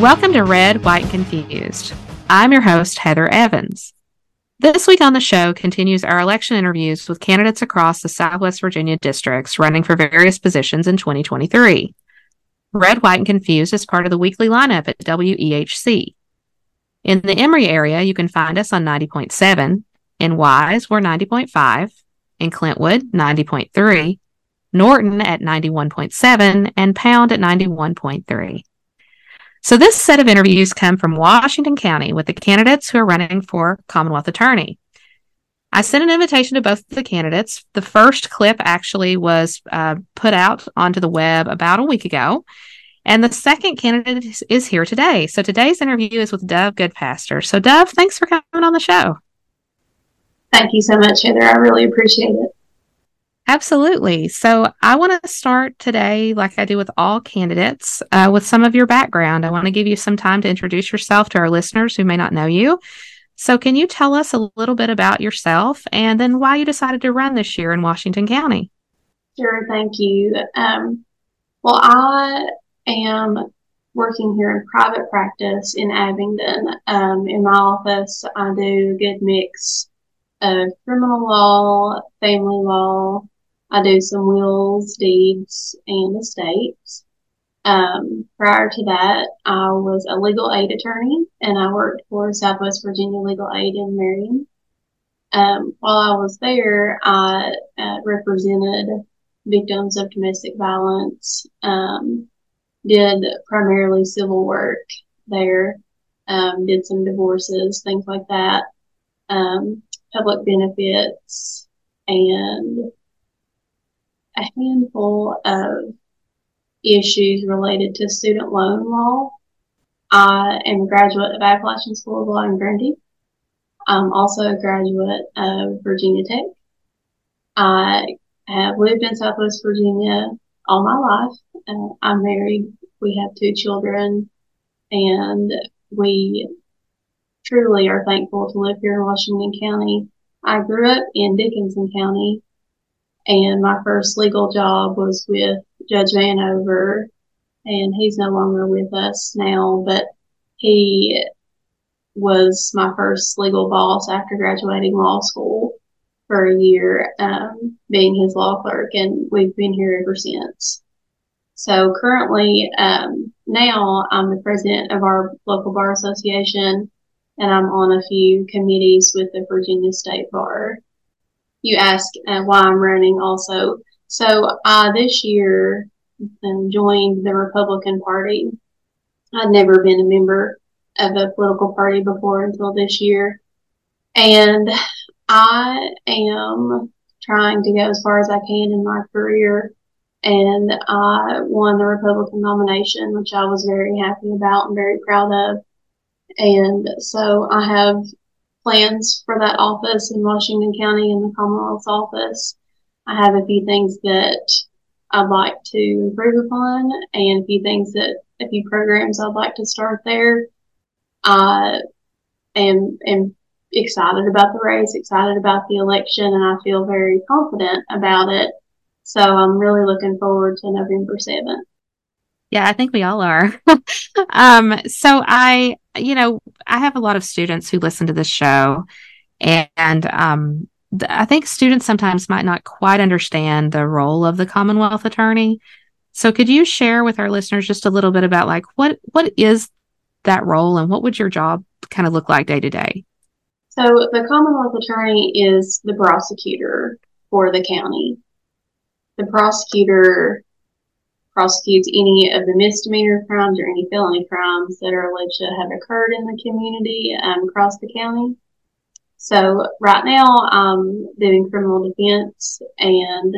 Welcome to Red, White, Confused. I'm your host, Heather Evans. This week on the show continues our election interviews with candidates across the Southwest Virginia districts running for various positions in 2023. Red, White, and Confused is part of the weekly lineup at WEHC. In the Emory area, you can find us on 90.7. In Wise, we're 90.5. In Clintwood, 90.3. Norton at 91.7. And Pound at 91.3. So this set of interviews come from Washington County with the candidates who are running for Commonwealth Attorney. I sent an invitation to both of the candidates. The first clip actually was uh, put out onto the web about a week ago. And the second candidate is, here today. So today's interview is with Dove Goodpaster. So, Dove, thanks for coming on the show. Thank you so much, Heather. I really appreciate it. Absolutely. So I want to start today, like I do with all candidates, uh, with some of your background. I want to give you some time to introduce yourself to our listeners who may not know you. So, can you tell us a little bit about yourself and then why you decided to run this year in Washington County? Sure. Thank you. Um, well, I am working here in private practice in Abingdon. Um, in my office, I do a good mix of criminal law, family law, I do some wills, deeds, and estates. Um, prior to that, I was a legal aid attorney and I worked for Southwest Virginia Legal Aid in Marion. Um, while I was there, I uh, represented victims of domestic violence, um, did primarily civil work there, um, did some divorces, things like that, um, public benefits, and a handful of issues related to student loan law. I am a graduate of Appalachian School of Law in Grundy. I'm also a graduate of Virginia Tech. I have lived in Southwest Virginia all my life. Uh, I'm married. We have two children, and we truly are thankful to live here in Washington County. I grew up in Dickenson County, and my first legal job was with Judge Vanover, and he's no longer with us now, but he was my first legal boss after graduating law school for a year, um, being his law clerk, and we've been here ever since. So currently, um, now I'm the president of our local bar association, and I'm on a few committees with the Virginia State Bar you ask uh, why I'm running also. So uh, this year um, joined the Republican Party. I'd never been a member of a political party before until this year. And I am trying to go as far as I can in my career. And I won the Republican nomination, which I was very happy about and very proud of. And so I have plans for that office in Washington County in the Commonwealth's office. I have a few things that I'd like to improve upon and a few things that a few programs I'd like to start there. I am, am excited about the race, excited about the election, and I feel very confident about it. So I'm really looking forward to November 7th. Yeah, I think we all are. um, so I, you know, I have a lot of students who listen to this show, and um, th- I think students sometimes might not quite understand the role of the Commonwealth Attorney. So, could you share with our listeners just a little bit about like what what is that role, and what would your job kind of look like day to day? So, the Commonwealth Attorney is the prosecutor for the county. The prosecutor prosecutes any of the misdemeanor crimes or any felony crimes that are alleged to have occurred in the community um, across the county. So right now I'm doing criminal defense and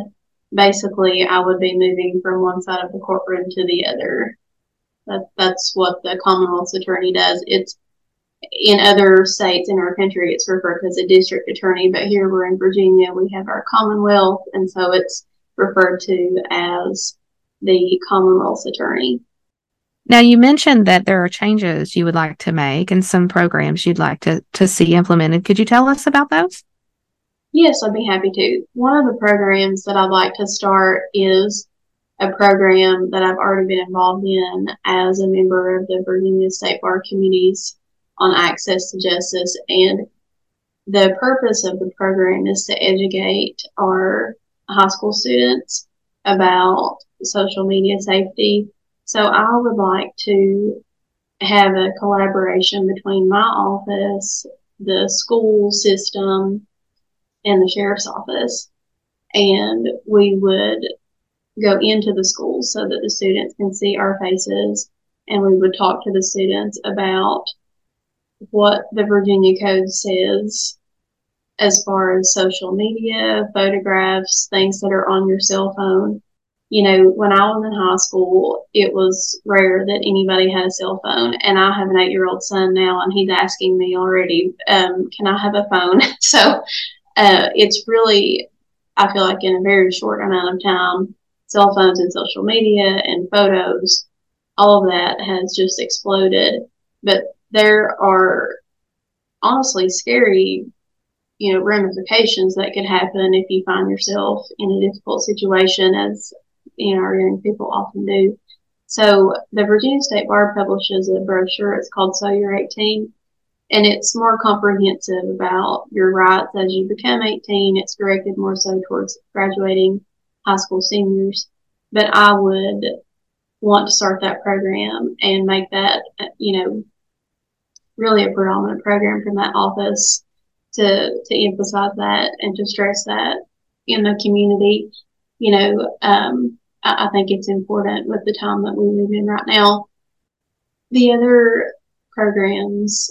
basically I would be moving from one side of the courtroom to the other. That, that's what the Commonwealth's attorney does. It's in other states in our country, it's referred to as a district attorney, but here we're in Virginia, we have our Commonwealth, and so it's referred to as the Commonwealth's attorney. Now, you mentioned that there are changes you would like to make and some programs you'd like to, to see implemented. Could you tell us about those? Yes, I'd be happy to. One of the programs that I'd like to start is a program that I've already been involved in as a member of the Virginia State Bar Committees on Access to Justice. And the purpose of the program is to educate our high school students about social media safety. So I would like to have a collaboration between my office, the school system, and the sheriff's office. And we would go into the schools so that the students can see our faces and we would talk to the students about what the Virginia Code says as far as social media, photographs, things that are on your cell phone. You know, when I was in high school, it was rare that anybody had a cell phone. And I have an eight year old son now, and he's asking me already, um, can I have a phone? so uh, it's really, I feel like in a very short amount of time, cell phones and social media and photos, all of that has just exploded. But there are honestly scary, you know, ramifications that could happen if you find yourself in a difficult situation, as you know, our young people often do. So the Virginia State Bar publishes a brochure. It's called So You're 18. And it's more comprehensive about your rights as you become 18. It's directed more so towards graduating high school seniors. But I would want to start that program and make that, you know, really a predominant program from that office to to emphasize that and to stress that in the community. You know, um, I, I think it's important with the time that we live in right now. The other programs,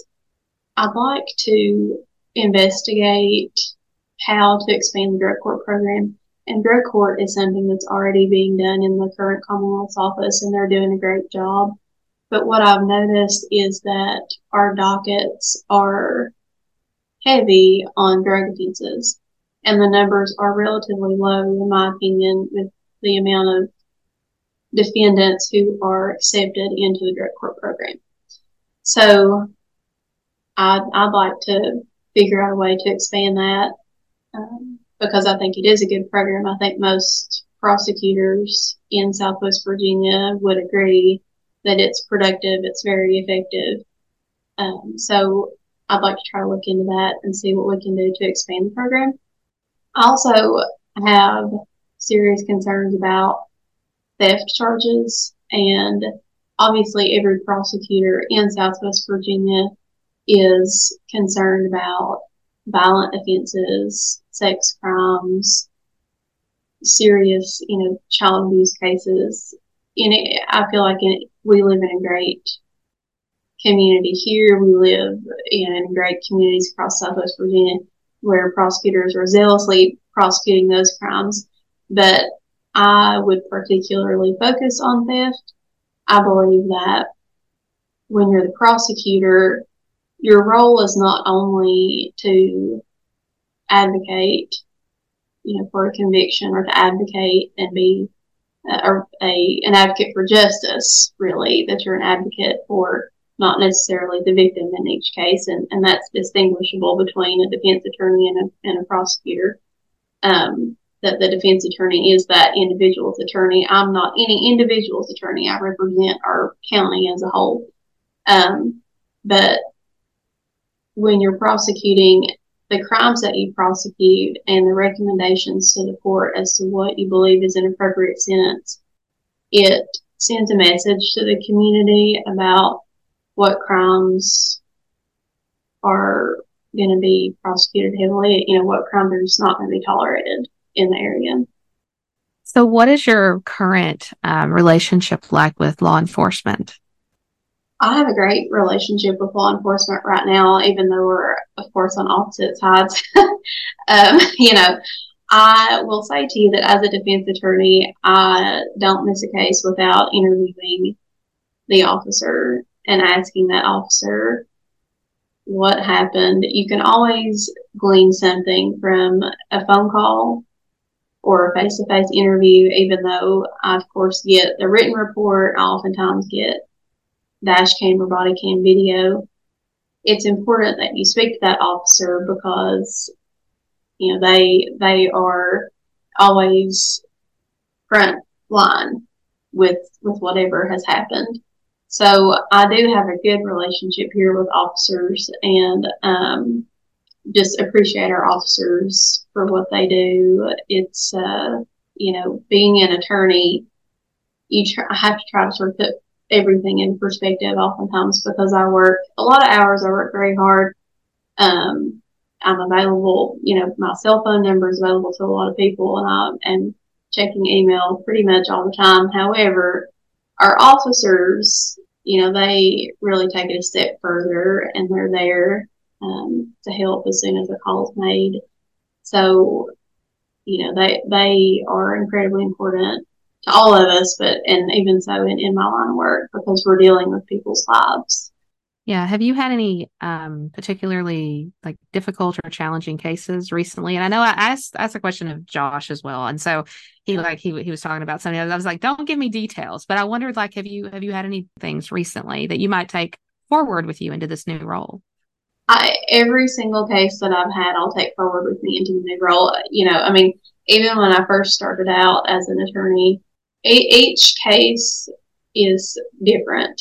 I'd like to investigate how to expand the drug court program. And drug court is something that's already being done in the current Commonwealth's office, and they're doing a great job. But what I've noticed is that our dockets are heavy on drug offenses, and the numbers are relatively low, in my opinion, with the amount of defendants who are accepted into the drug court program. So I'd, I'd like to figure out a way to expand that um, because I think it is a good program. I think most prosecutors in Southwest Virginia would agree that it's productive, it's very effective. Um, so I'd like to try to look into that and see what we can do to expand the program. I also have serious concerns about theft charges, and obviously, every prosecutor in Southwest Virginia is concerned about violent offenses, sex crimes, serious, you know, child abuse cases. And it, I feel like we live in a great community here. We live in great communities across Southwest Virginia where prosecutors are zealously prosecuting those crimes. But I would particularly focus on theft. I believe that when you're the prosecutor, your role is not only to advocate, you know, for a conviction or to advocate and be a, a, an advocate for justice, really, that you're an advocate for not necessarily the victim in each case, and, and that's distinguishable between a defense attorney and a, and a prosecutor. Um, that the defense attorney is that individual's attorney. I'm not any individual's attorney. I represent our county as a whole. Um, but when you're prosecuting the crimes that you prosecute and the recommendations to the court as to what you believe is an appropriate sentence, it sends a message to the community about what crimes are going to be prosecuted heavily, you know, what crimes are just not going to be tolerated in the area. So, what is your current um, relationship like with law enforcement? I have a great relationship with law enforcement right now, even though we're, of course, on opposite sides. um, you know, I will say to you that as a defense attorney, I don't miss a case without interviewing the officer and asking that officer what happened. You can always glean something from a phone call or a face to face interview, even though I, of course, get the written report, I oftentimes get dash cam or body cam video. It's important that you speak to that officer because, you know, they, they are always front line with with whatever has happened. So I do have a good relationship here with officers and um, just appreciate our officers for what they do. It's, uh, you know, being an attorney, you I have to try to sort of put everything in perspective oftentimes because I work a lot of hours. I work very hard. Um, I'm available, you know, my cell phone number is available to a lot of people and I am checking email pretty much all the time. However, our officers, you know, they really take it a step further and they're there um, to help as soon as a call is made. So, you know, they they are incredibly important to all of us, but and even so in, in my line of work because we're dealing with people's lives. Yeah. Have you had any um, particularly like difficult or challenging cases recently? And I know I asked asked a question of Josh as well, and so he like he he was talking about something. I was like, don't give me details, but I wondered like, have you have you had any things recently that you might take forward with you into this new role? I, every single case that I've had, I'll take forward with me into the new role. You know, I mean, even when I first started out as an attorney, each case is different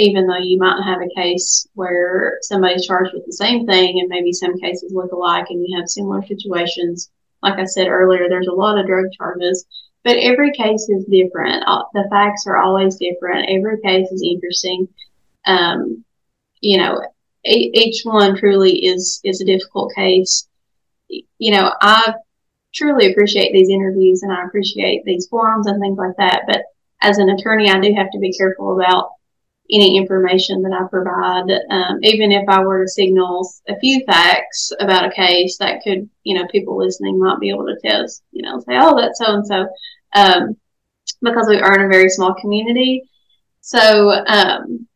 even though you might have a case where somebody's charged with the same thing and maybe some cases look alike and you have similar situations. Like I said earlier, there's a lot of drug charges, but every case is different. The facts are always different. Every case is interesting. Um, you know, each one truly is, is a difficult case. You know, I truly appreciate these interviews and I appreciate these forums and things like that. But as an attorney, I do have to be careful about any information that I provide. Um, even if I were to signal a few facts about a case that could, you know, people listening might be able to tell you know, say, oh, that's so and so. because we are in a very small community. So, um,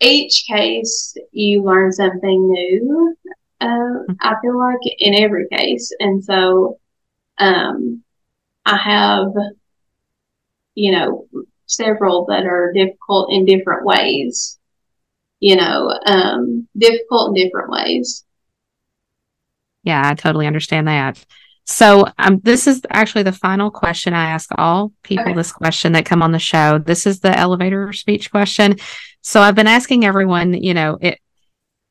each case you learn something new. Uh, I feel like in every case. And so, um, I have, you know, several that are difficult in different ways. You know, um, difficult in different ways. Yeah, I totally understand that. So, um, this is actually the final question I ask all people okay. this question that come on the show. This is the elevator speech question. So, I've been asking everyone, you know, it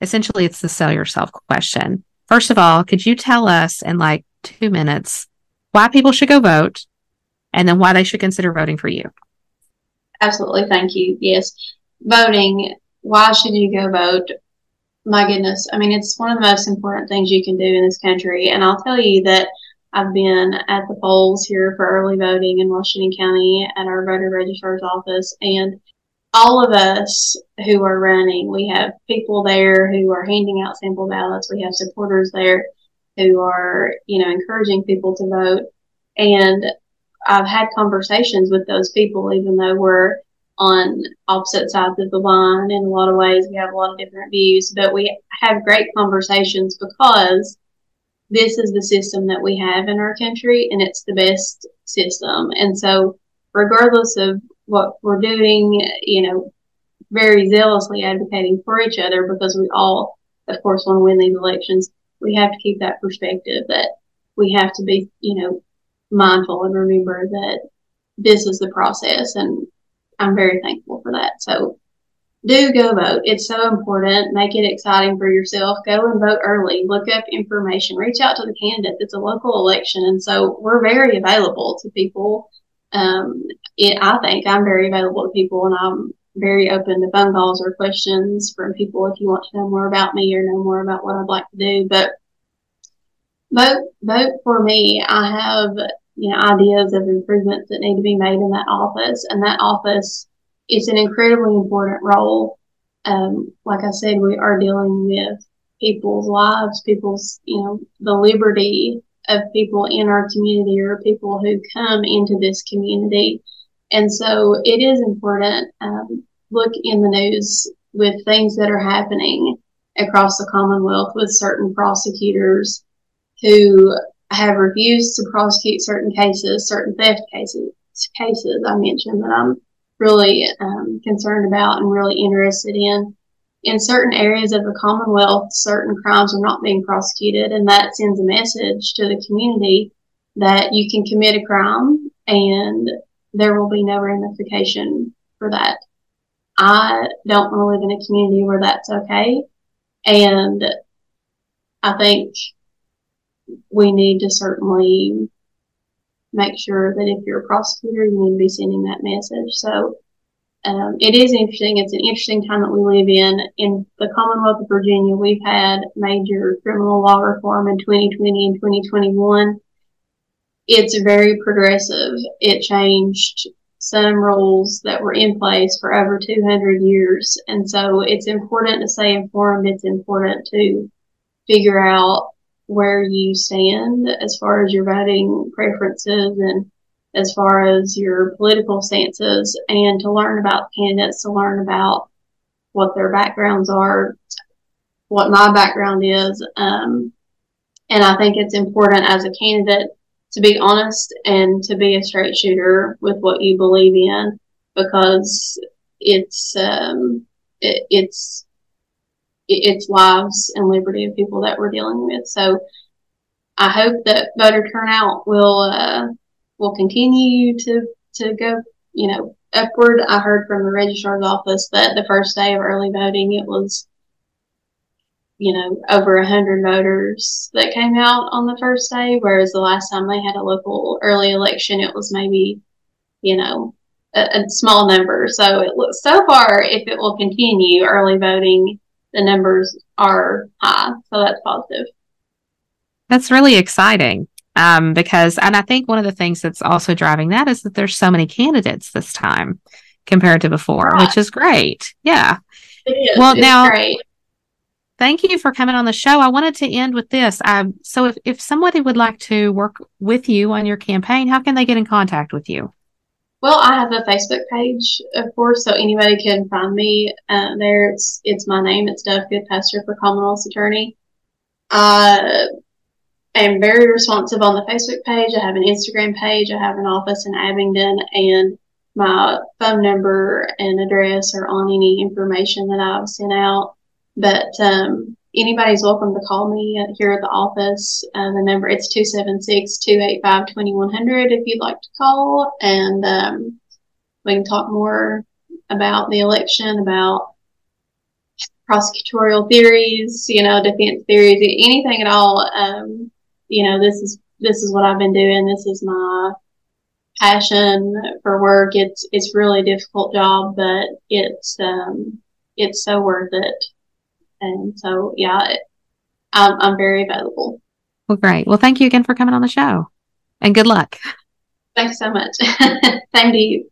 essentially it's the sell yourself question. First of all, could you tell us in like two minutes why people should go vote and then why they should consider voting for you? Absolutely. Thank you. Yes. Voting. Why should you go vote? My goodness. I mean, it's one of the most important things you can do in this country. And I'll tell you that I've been at the polls here for early voting in Washington County at our voter registrar's office. And all of us who are running, we have people there who are handing out sample ballots. We have supporters there who are, you know, encouraging people to vote. And I've had conversations with those people, even though we're on opposite sides of the line in a lot of ways. We have a lot of different views, but we have great conversations because this is the system that we have in our country and it's the best system. And so, regardless of what we're doing, you know, very zealously advocating for each other because we all, of course, want to win these elections. We have to keep that perspective that we have to be, you know, mindful and remember that this is the process and I'm very thankful for that. So do go vote. It's so important. Make it exciting for yourself. Go and vote early. Look up information. Reach out to the candidate. It's a local election. And so we're very available to people. Um, it, I think I'm very available to people and I'm very open to phone calls or questions from people if you want to know more about me or know more about what I'd like to do. But vote vote for me. I have you know ideas of improvements that need to be made in that office, and that office is an incredibly important role. Um, like I said, we are dealing with people's lives, people's you know the liberty of people in our community or people who come into this community, and so it is important. Um, look in the news with things that are happening across the Commonwealth with certain prosecutors who have refused to prosecute certain cases, certain theft cases, cases I mentioned that I'm really um, concerned about and really interested in. In certain areas of the Commonwealth, certain crimes are not being prosecuted, and that sends a message to the community that you can commit a crime and there will be no ramification for that. I don't want to live in a community where that's okay. And I think we need to certainly make sure that if you're a prosecutor, you need to be sending that message. So um, it is interesting. It's an interesting time that we live in. In the Commonwealth of Virginia, we've had major criminal law reform in 2020 and 2021. It's very progressive. It changed some rules that were in place for over 200 years. And so it's important to stay informed. It's important to figure out where you stand as far as your voting preferences and as far as your political stances and to learn about candidates, to learn about what their backgrounds are, what my background is. Um, and I think it's important as a candidate to be honest and to be a straight shooter with what you believe in because it's um, it, it's it's lives and liberty of people that we're dealing with. So I hope that voter turnout will uh, will continue to to go you know upward. I heard from the registrar's office that the first day of early voting it was you know over a hundred voters that came out on the first day, whereas the last time they had a local early election it was maybe you know a, a small number. So it looks so far if it will continue early voting the numbers are high. So that's positive. That's really exciting. Um, because, and I think one of the things that's also driving that is that there's so many candidates this time compared to before, which is great. Yeah. Well, it's now, great. thank you for coming on the show. I wanted to end with this. Um, so, if, if somebody would like to work with you on your campaign, how can they get in contact with you? Well, I have a Facebook page, of course, so anybody can find me uh, there. It's it's my name. It's Dove Goodpaster for Commonwealth Attorney. I am very responsive on the Facebook page. I have an Instagram page. I have an office in Abingdon, and my phone number and address are on any information that I've sent out. But um, anybody's welcome to call me here at the office. Uh, the number it's 276-285-2100 if you'd like to call, and um, we can talk more about the election, about prosecutorial theories, you know, defense theories, anything at all. Um, you know, this is this is what I've been doing. This is my passion for work. It's it's really a difficult job, but it's um, it's so worth it. And so, yeah, I'm, I'm very available. Well, great. Well, thank you again for coming on the show and good luck. Thanks so much. Thank you.